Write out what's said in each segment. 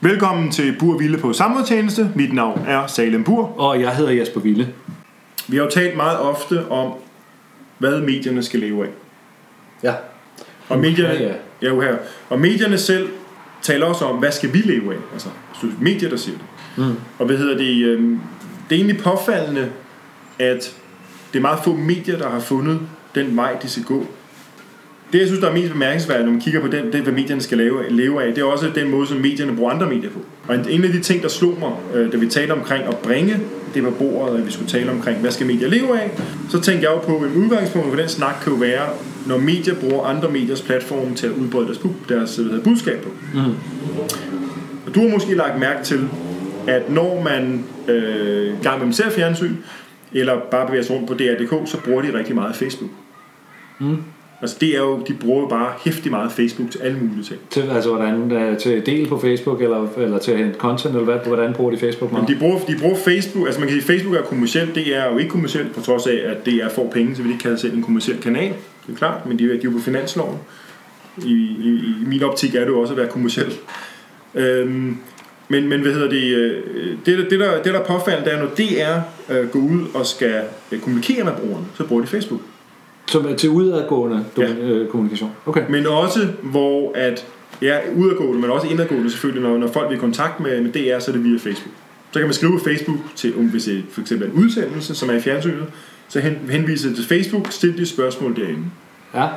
Velkommen til Bur Ville på samfundstjeneste. Mit navn er Salem Bur. Og jeg hedder Jesper Ville. Vi har jo talt meget ofte om, hvad medierne skal leve af. Ja. Og medierne, Ja, ja. ja, her. Og medierne selv taler også om, hvad skal vi leve af? Altså, er medier, der siger det. Mm. Og hvad hedder det? øhm, Det er egentlig påfaldende, at det er meget få medier, der har fundet den vej, de skal gå. Det, jeg synes, der er mest bemærkelsesværdigt, når man kigger på den, det, hvad medierne skal leve af, leve af, det er også den måde, som medierne bruger andre medier på. Og en, af de ting, der slog mig, øh, da vi talte omkring at bringe det på bordet, at vi skulle tale omkring, hvad skal medier leve af, så tænkte jeg jo på, at udgangspunkt for den snak kan jo være, når medier bruger andre mediers platforme til at udbrede deres, deres hvad hedder, budskab på. Mm. Og du har måske lagt mærke til, at når man øh, gang med ser fjernsyn, eller bare bevæger sig rundt på DR.dk, så bruger de rigtig meget Facebook. Mm. Altså det er jo, de bruger jo bare hæftig meget Facebook til alle mulige ting. Til, altså, hvordan, øh, til del på Facebook, eller, eller til at hente content, eller hvad, hvordan bruger de Facebook Men meget? de bruger, de bruger Facebook, altså man kan sige, Facebook er kommercielt, det er jo ikke kommercielt, på trods af, at det er får penge, så vil de ikke kalde selv en kommerciel kanal. Det er klart, men de, er- de er jo på finansloven. I, i, I min optik er det jo også at være kommerciel. Øhm, men, men hvad hedder det, øh, det, der- det, der, det der er påfaldende, det er, når DR øh, går ud og skal øh, kommunikere med brugerne, så bruger de Facebook. Som er til udadgående Ja. øh, kommunikation. Okay. Men også hvor at, ja, udadgående, men også indadgående selvfølgelig, når, når folk vil i kontakt med, med DR, så er det via Facebook. Så kan man skrive på Facebook til, om hvis det for eksempel er en udsendelse, som er i fjernsynet, så hen, henviser det til Facebook, stil de spørgsmål derinde. Ja, Er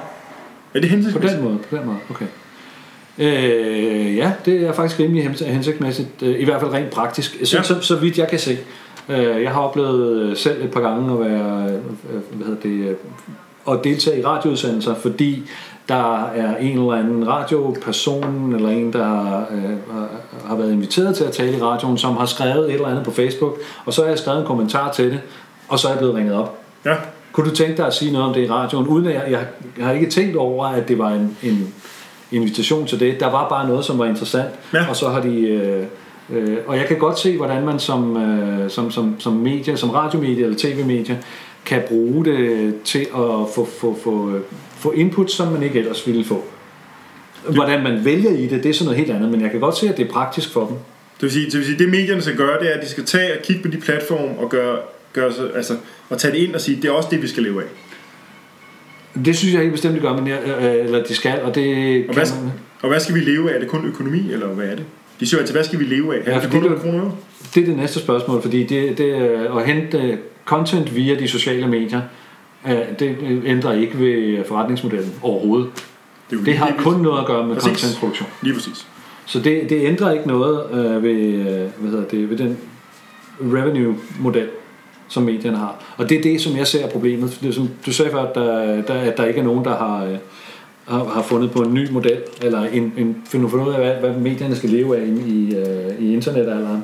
det på hensigtsmæssigt? den måde. På den måde. Okay. Øh, ja, det er faktisk rimelig hens- hensigtsmæssigt. øh, I hvert fald rent praktisk. Så, Ja. så, så vidt jeg kan se. Øh, jeg har oplevet selv et par gange at være, hvad hedder det, at deltage i radioudsendelser, fordi der er en eller anden radioperson, eller en, der øh, har- været inviteret til at tale i radioen, som har skrevet et eller andet på Facebook, og så har jeg skrevet en kommentar til det, og så er jeg blevet ringet op. Ja. Kunne du tænke dig at sige noget om det i radioen, uden at jeg, jeg, jeg har ikke tænkt over, at det var en, en invitation til det. Der var bare noget, som var interessant, Ja. og så har de... Øh, øh, og jeg kan godt se, hvordan man som, øh, som, som, som medie, som radiomedie eller tv-medie, kan bruge det til at få, få, få, øh, få input, som man ikke ellers ville få. Hvordan man vælger i det, det er sådan noget helt andet, men jeg kan godt se, at det er praktisk for dem. Det vil sige, det, vil sige, det medierne skal gøre, det er, at de skal tage og kigge på de platforme og gøre, gøre sig, altså, og tage det ind og sige, det er også det, vi skal leve af. Det synes jeg helt bestemt, de gør, men jeg, øh, eller de skal, og det Og kan hvad, man, og hvad skal vi leve af? Er det kun økonomi, eller hvad er det? De siger altså, hvad skal vi leve af? Ja, det det-? Det er det næste spørgsmål, fordi det, det er at hente øh, content via de sociale medier, øh, det ændrer ikke ved forretningsmodellen overhovedet. Det, Det har kun noget at gøre med Præcis. contentproduktion. Lige præcis. Så det, det ændrer ikke noget øh, ved, øh, hvad hedder det, ved den revenue-model, som medierne har. Og det er det, som jeg ser er problemet. Det, er som du sagde før, at der, der, at der ikke er nogen, der har, øh, har, har fundet på en ny model, eller en, en, fundet ud af, hvad, hvad medierne skal leve af i, i, øh, i internetalderen.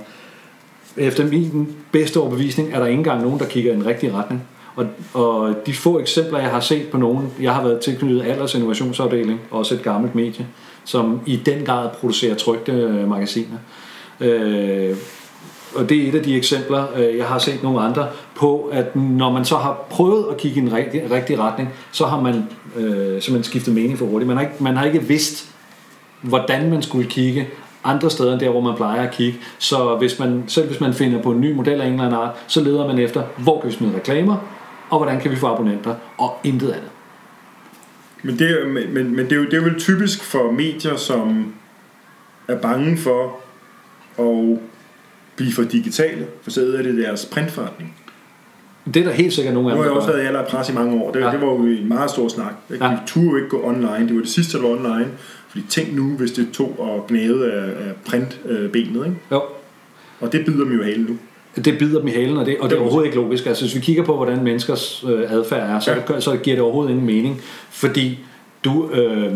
Efter min bedste overbevisning er der ikke engang nogen, der kigger i en rigtig retning. Og, og de få eksempler, jeg har set på nogen, jeg har været tilknyttet Alders Innovationsafdeling, også et gammelt medie, som i den grad producerer trygte øh, magasiner. Øh, og det er et af de eksempler, øh, jeg har set nogle andre på, at når man så har prøvet at kigge i en rigtig, rigtig retning, så har man øh, simpelthen skiftet mening for hurtigt. Man har, ikke, man har ikke vidst, hvordan man skulle kigge andre steder end der, hvor man plejer at kigge. Så hvis man, selv hvis man finder på en ny model af en eller anden art, så leder man efter, hvor kan vi smide reklamer, og hvordan kan vi få abonnenter, og intet andet. Men det, men, men, men det, er jo, det er vel typisk for medier, som er bange for at blive for digitale, for så er det deres printforretning. Det er der helt sikkert nogle af Nu dem, har jeg også været i aller pres i mange år. Det, ja. Det var jo en meget stor snak. Ikke? Ja. Vi turde jo ikke gå online. Det var det sidste, der var online. Fordi tænk nu, hvis det tog og gnavede af, af printbenet. Ikke? Jo, Og det bider dem jo halen nu. det bider dem i halen, og det, og det er overhovedet ikke logisk. Altså, hvis vi kigger på, hvordan menneskers øh, adfærd er, så, ja. så giver det overhovedet ingen mening, fordi du, øh,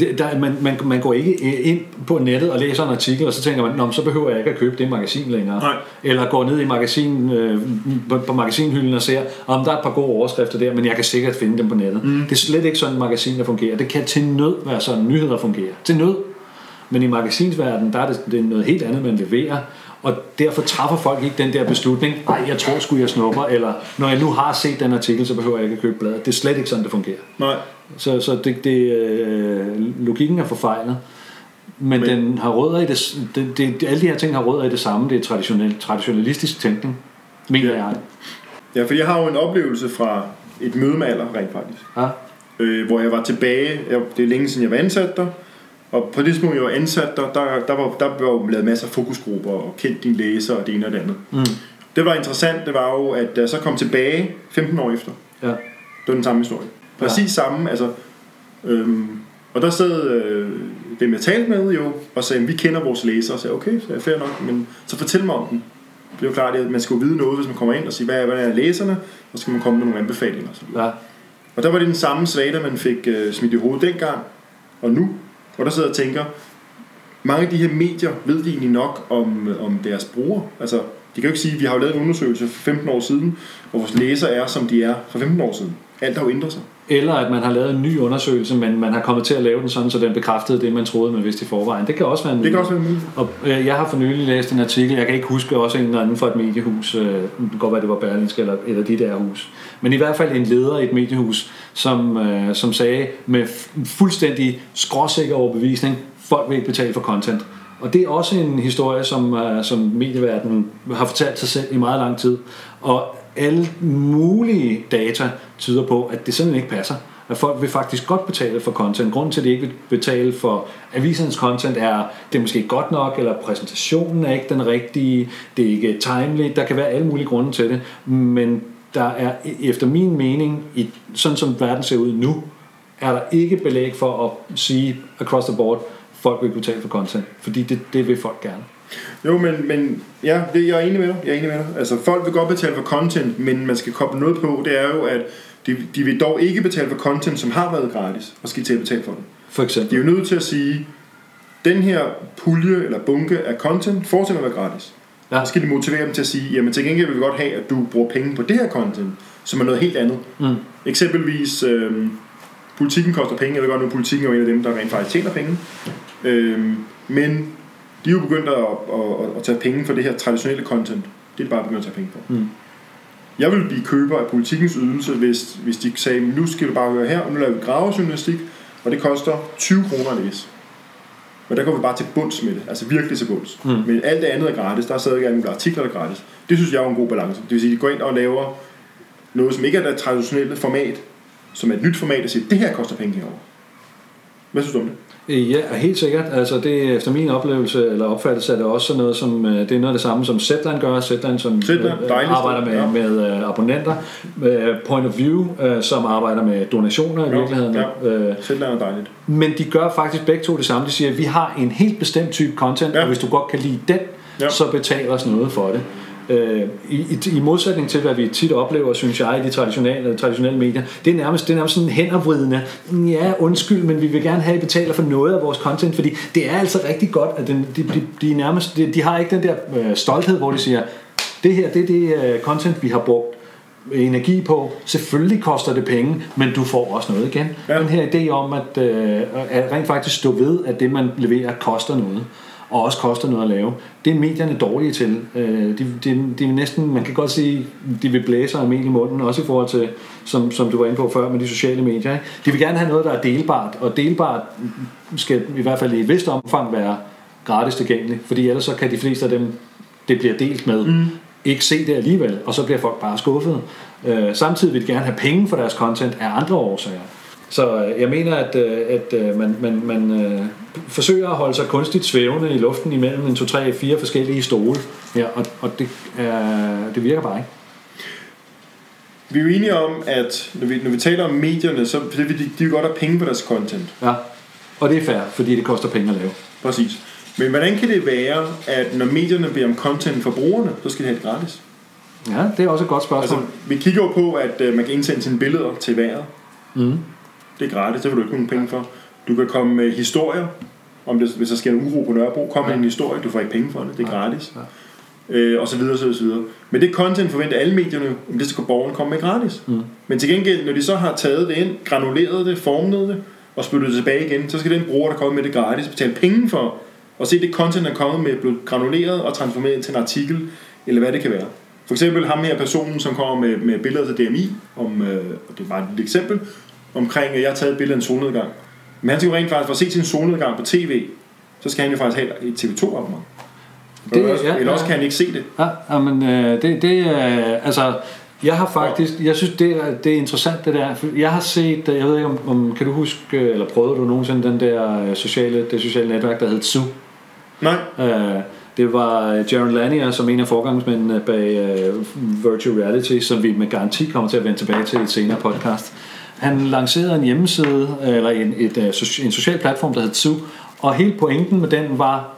det, der, man, man, man går ikke ind på nettet og læser en artikel, og så tænker man, Nå, så behøver jeg ikke at købe det magasin længere. Nej. Eller går ned i magasin, øh, på, på magasinhylden og ser, om der er et par gode overskrifter der, men jeg kan sikkert finde dem på nettet. Mm. Det er slet ikke sådan, et magasin der fungerer. Det kan til nød være sådan, nyheder fungerer. Til nød. Men i magasinsverdenen, der er det, det er noget helt andet, man leverer. Og derfor træffer folk ikke den der beslutning, nej, jeg tror skulle jeg snupper, eller når jeg nu har set den artikel, så behøver jeg ikke at købe bladet. Det er slet ikke sådan, det fungerer. Nej. Så, så det, det, øh, logikken er forfejlet. men, Men- den har rødder i det, det, det, alle de her ting har rødder i det samme. Det er traditionel, traditionalistisk tænkning, mener Ja. jeg. Ja, fordi jeg har jo en oplevelse fra et møde med alder, rent faktisk. Ja. øh, hvor jeg var tilbage, jeg, det er længe siden jeg var ansat der, og på det tidspunkt jeg var ansat der, der, der, var, der var jo lavet masser af fokusgrupper, og kendt dine læser, og det ene og det andet. Mm. Det var interessant, det var jo, at jeg så kom tilbage 15 år efter, Ja. det var den samme historie. Præcis samme, altså, øhm, og der sad øh, dem jeg talte med jo, og sagde, vi kender vores læsere, og sagde, okay, så er fair nok, men så fortæl mig om dem. Det er jo klart, at man skal jo vide noget, hvis man kommer ind og siger, hvad er, hvad er læserne, og så skal man komme med nogle anbefalinger. Og så. Ja. Og der var det den samme svada, man fik øh, smidt i hovedet dengang og nu. Og der sidder og tænker, mange af de her medier ved de egentlig nok om, om deres brugere. Altså, de kan jo ikke sige, at vi har jo lavet en undersøgelse for 15 år siden, hvor vores læsere er, som de er for 15 år siden. Alt har jo ændret sig. Eller at man har lavet en ny undersøgelse, men man har kommet til at lave den sådan, så den bekræftede det, man troede, man vidste i forvejen. Det kan også være en Det kan også være muligt. Og øh, jeg har for nylig læst en artikel, jeg kan ikke huske også en eller anden fra et mediehus, øh, det kan godt være, det var Berlingske eller, eller de der hus, men i hvert fald en leder i et mediehus, som, øh, som sagde med fuldstændig skråsikker overbevisning, folk vil ikke betale for content. Og det er også en historie, som, øh, som medieverdenen har fortalt sig selv i meget lang tid. Og alle mulige data tyder på, at det simpelthen ikke passer. At folk vil faktisk godt betale for content. Grunden til, at de ikke vil betale for avisernes content, er, det er måske ikke godt nok, eller præsentationen er ikke den rigtige, det er ikke timely. Der kan være alle mulige grunde til det. Men der er efter min mening, i, sådan som verden ser ud nu, er der ikke belæg for at sige across the board, folk vil betale for content. Fordi det, det vil folk gerne. Jo, men, men ja, det, jeg er enig med dig. Jeg er enig med dig. Altså, folk vil godt betale for content, men man skal koble noget på, det er jo, at de, de vil dog ikke betale for content, som har været gratis, og skal til at betale for det. For eksempel. De er jo nødt til at sige, den her pulje eller bunke af content fortsætter at være gratis. Ja. Så skal de motivere dem til at sige, jamen til gengæld vil vi godt have, at du bruger penge på det her content, som er noget helt andet. Mm. Eksempelvis, øh, politikken koster penge. Jeg ved godt, at politikken er en af dem, der rent faktisk tjener penge. Øh, men de er jo begyndt at, at, at, at tage penge for det her traditionelle content. Det er de bare begyndt at tage penge for. Mm. Jeg vil blive køber af politikens ydelse, hvis, hvis de sagde, nu skal du bare høre her, og nu laver vi gravejournalistik, og det koster 20 kroner at læse. Men der går vi bare til bunds med det, altså virkelig til bunds. Mm. Men alt det andet er gratis, der er stadig mulige artikler, der er gratis. Det synes jeg er en god balance. Det vil sige, at de går ind og laver noget, som ikke er det traditionelle format, som er et nyt format, og siger, det her koster penge herovre. Hvad synes du om det? Ja, helt sikkert. Altså det er efter min oplevelse eller opfattelse er det også sådan noget som øh, det er noget af det samme som Zetland gør. Zetland som Zetland, øh, arbejder med, ja. med øh, abonnenter. Øh, Point of View øh, som arbejder med donationer i Ja, virkeligheden. Øh, Selv er dejligt. men de gør faktisk begge to det samme. De siger, at vi har en helt bestemt type content, ja. Ja. og hvis du godt kan lide den, ja. Ja. så betal os noget for det. Øh, i, i, I modsætning til, hvad vi tit oplever, synes jeg, i de traditionelle, traditionelle medier, det er nærmest, det er nærmest sådan hændervridende. Ja, undskyld, men vi vil gerne have, at I betaler for noget af vores content, fordi det er altså rigtig godt, at den, de, de, de, nærmest, de, de har ikke den der øh, stolthed, hvor de siger, det her, det er det øh, content, vi har brugt energi på. Selvfølgelig koster det penge, men du får også noget igen. Ja. Den her idé om, at, øh, at rent faktisk stå ved, at det, man leverer, koster noget og også koster noget at lave. Det er medierne dårlige til. Øh, de, de, de er næsten, man kan godt sige, de vil blæse af mel i munden, også i forhold til, som, som du var inde på før, med de sociale medier. Ikke? De vil gerne have noget, der er delbart, og delbart skal i hvert fald i et vist omfang være gratis tilgængeligt, fordi ellers så kan de fleste af dem, det bliver delt med, mm. ikke se det alligevel, og så bliver folk bare skuffet. Øh, samtidig vil de gerne have penge for deres content af andre årsager. Så øh, jeg mener, at, øh, at øh, man, man, man øh, forsøger at holde sig kunstigt svævende i luften imellem en, to, tre, fire forskellige stole, ja, og, og det, er, det virker bare ikke. Vi er jo enige om, at når vi, når vi taler om medierne, så vil de, de vil godt have penge på deres content. Ja. Og det er fair, fordi det koster penge at lave. Præcis. Men hvordan kan det være, at når medierne beder om content for brugerne, så skal de have det gratis? Ja, det er også et godt spørgsmål. Altså, vi kigger jo på, at øh, man kan indsende sine billeder til vejret. mm. Det er gratis, det får du ikke nogen penge for. Du kan komme med historier, om det, hvis der sker en uro på Nørrebro, kom med Ja. en historie, du får ikke penge for det, det er gratis. Ja. Øh, og så videre, så videre. Men det content forventer alle medierne, om det skal borgeren komme med gratis. Mm. Men til gengæld, når de så har taget det ind, granuleret det, formet det, og spyttet det tilbage igen, så skal den bruger, der kommer med det gratis, betale penge for at se det content, der er kommet med, blevet granuleret og transformeret til en artikel, eller hvad det kan være. For eksempel ham her personen, som kommer med, med billeder til DMI, om, øh, og det er bare et eksempel, omkring, at jeg har taget et billede af en solnedgang. Men han skal jo rent faktisk, for at se sin solnedgang på tv, så skal han jo faktisk have et TV2-abonnement. Det- Eller, også, ja, eller også kan han ikke se det. Ja, men øh, det, det er, altså, jeg har faktisk, jeg synes, det er, det er interessant det der, jeg har set, jeg ved ikke om, om kan du huske, øh, eller prøvede du nogensinde den der øh, sociale, det sociale netværk, der hed Zoo? Nej, Øh, det var øh, Jaron Lanier som en af forgangsmændene bag øh, Virtual Reality, som vi med garanti kommer til at vende tilbage til i et senere podcast. Han lancerede en hjemmeside, eller en, et, øh, en social platform, der hed Zoo, og hele pointen med den var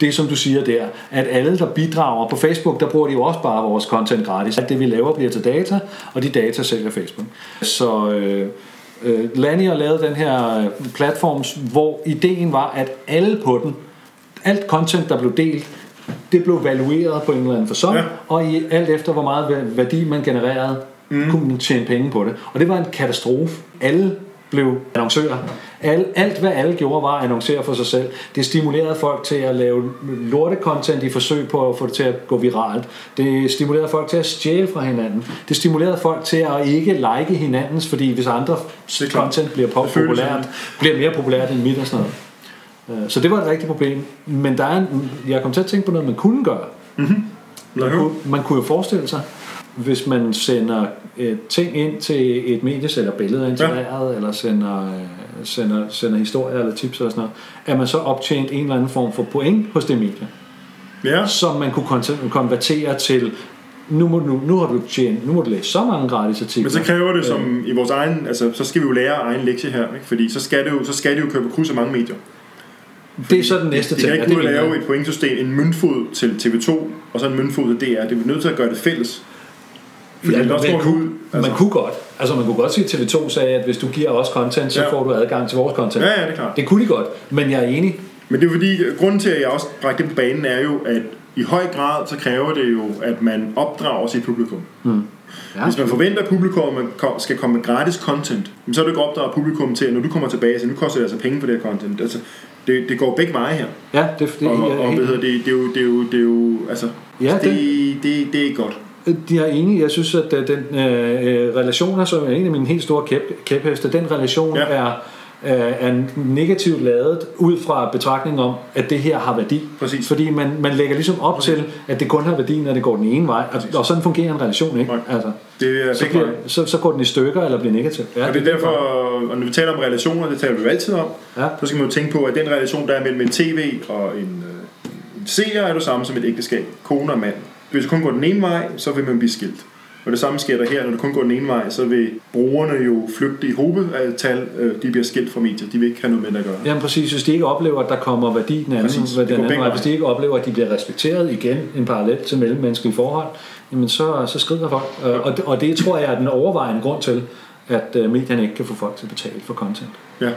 det, som du siger der, at alle, der bidrager på Facebook, der bruger de jo også bare vores content gratis. Alt det, vi laver, bliver til data, og de data sælger Facebook. Så øh, øh, Lanier lavede den her øh, platform, hvor ideen var, at alle på den, alt content, der blev delt, det blev valueret på en eller anden fasong, Ja. og i alt efter, hvor meget værdi man genererede, mm. kunne tjene penge på det. Og det var en katastrofe. Alle blev annoncører. Alt, alt, hvad alle gjorde, var at annoncere for sig selv. Det stimulerede folk til at lave lorte-content i forsøg på at få det til at gå viralt. Det stimulerede folk til at stjæle fra hinanden. Det stimulerede folk til at ikke like hinandens, fordi hvis andre content bliver populært, bliver mere populært end mit og sådan noget. Øh, Så det var et rigtigt problem. Men der er en, jeg kom til at tænke på noget, man kunne gøre. Lad Man kunne, man kunne jo forestille sig, hvis man sender øh, ting ind til et medie, eller billeder integreret, ja. eller sender, øh, sender, sender historier eller tips eller sådan noget, at man så optjent en eller anden form for point hos det medie, Ja, som man kunne konver- konvertere til, nu, må, nu, nu har du tjent, nu må du læse så mange gratis artikler. men så kræver det som i vores egen, altså så skal vi jo lære egen lektie her, ikke? fordi så skal det jo, så skal det jo køre på kryds af mange medier. Det er så den næste ting. ikke det gå og mener lave et pointsystem, en møntfod til TV2, og så en møntfod til DR. Det er vi nødt til at gøre det fælles. Fordi Ja, ellers man, går det kunne, ud. Altså. man kunne godt. Altså man kunne godt sige, at TV2 sagde, at hvis du giver os content, så Ja. får du adgang til vores content. Ja, ja, det er klart. Det kunne de godt, men jeg er enig. Men det er fordi, grunden til, at jeg også bragte det på banen, er jo, at i høj grad, så kræver det jo, at man opdrager sit publikum. Ja. Hvis man forventer, at publikum man skal komme med gratis content, så er det ikke opdraget publikum til, at når du kommer tilbage, så nu koster det altså penge for det her content. Altså, det, det går begge veje her. Ja, det, det, Og, er og hvad hedder det, det, er jo, det, er jo, det er jo, altså, Ja, det, det, det er ikke godt. Jeg er enig. Jeg synes, at øh, den øh, relation, som er en af mine helt store kæp, kæpheste, den relation Ja. er, øh, er negativt lavet ud fra betragtning om, at det her har værdi. Præcis. Fordi man, man lægger ligesom op Præcis. til, at det kun har værdi, når det går den ene vej. Og, og sådan fungerer en relation ikke. Nej. Altså, Det er så, bliver, så, så går den i stykker eller bliver negativ. Ja, Og det er derfor, og når vi taler om relationer, det taler vi jo altid om, Ja. så skal man jo tænke på, at den relation, der er mellem en tv og en, øh, en seer, er det samme som et ægteskab. Kone og mand. Hvis det kun går den ene vej, så vil man blive skilt. Og det samme sker der her, når det kun går den ene vej, så vil brugerne jo flygte i hovedtal, øh, de bliver skilt fra medier. De vil ikke have noget med det at gøre. Jamen præcis, hvis de ikke oplever, at der kommer værdi den anden, Præcis. den anden vej, hvis de ikke oplever, at de bliver respekteret igen, en parallel til mellemmenneskelige forhold, jamen så, så skrider folk. Ja. Og, det- og det tror jeg er den overvejende grund til, at øh, medierne ikke kan få folk til at betale for content. Ja.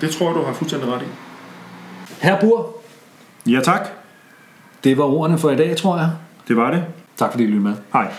Det tror jeg, du har fuldstændig ret i. Her Bur, Ja, tak. det var ordene for i dag, tror jeg. Det var det. Tak fordi I lyttede med. Hej.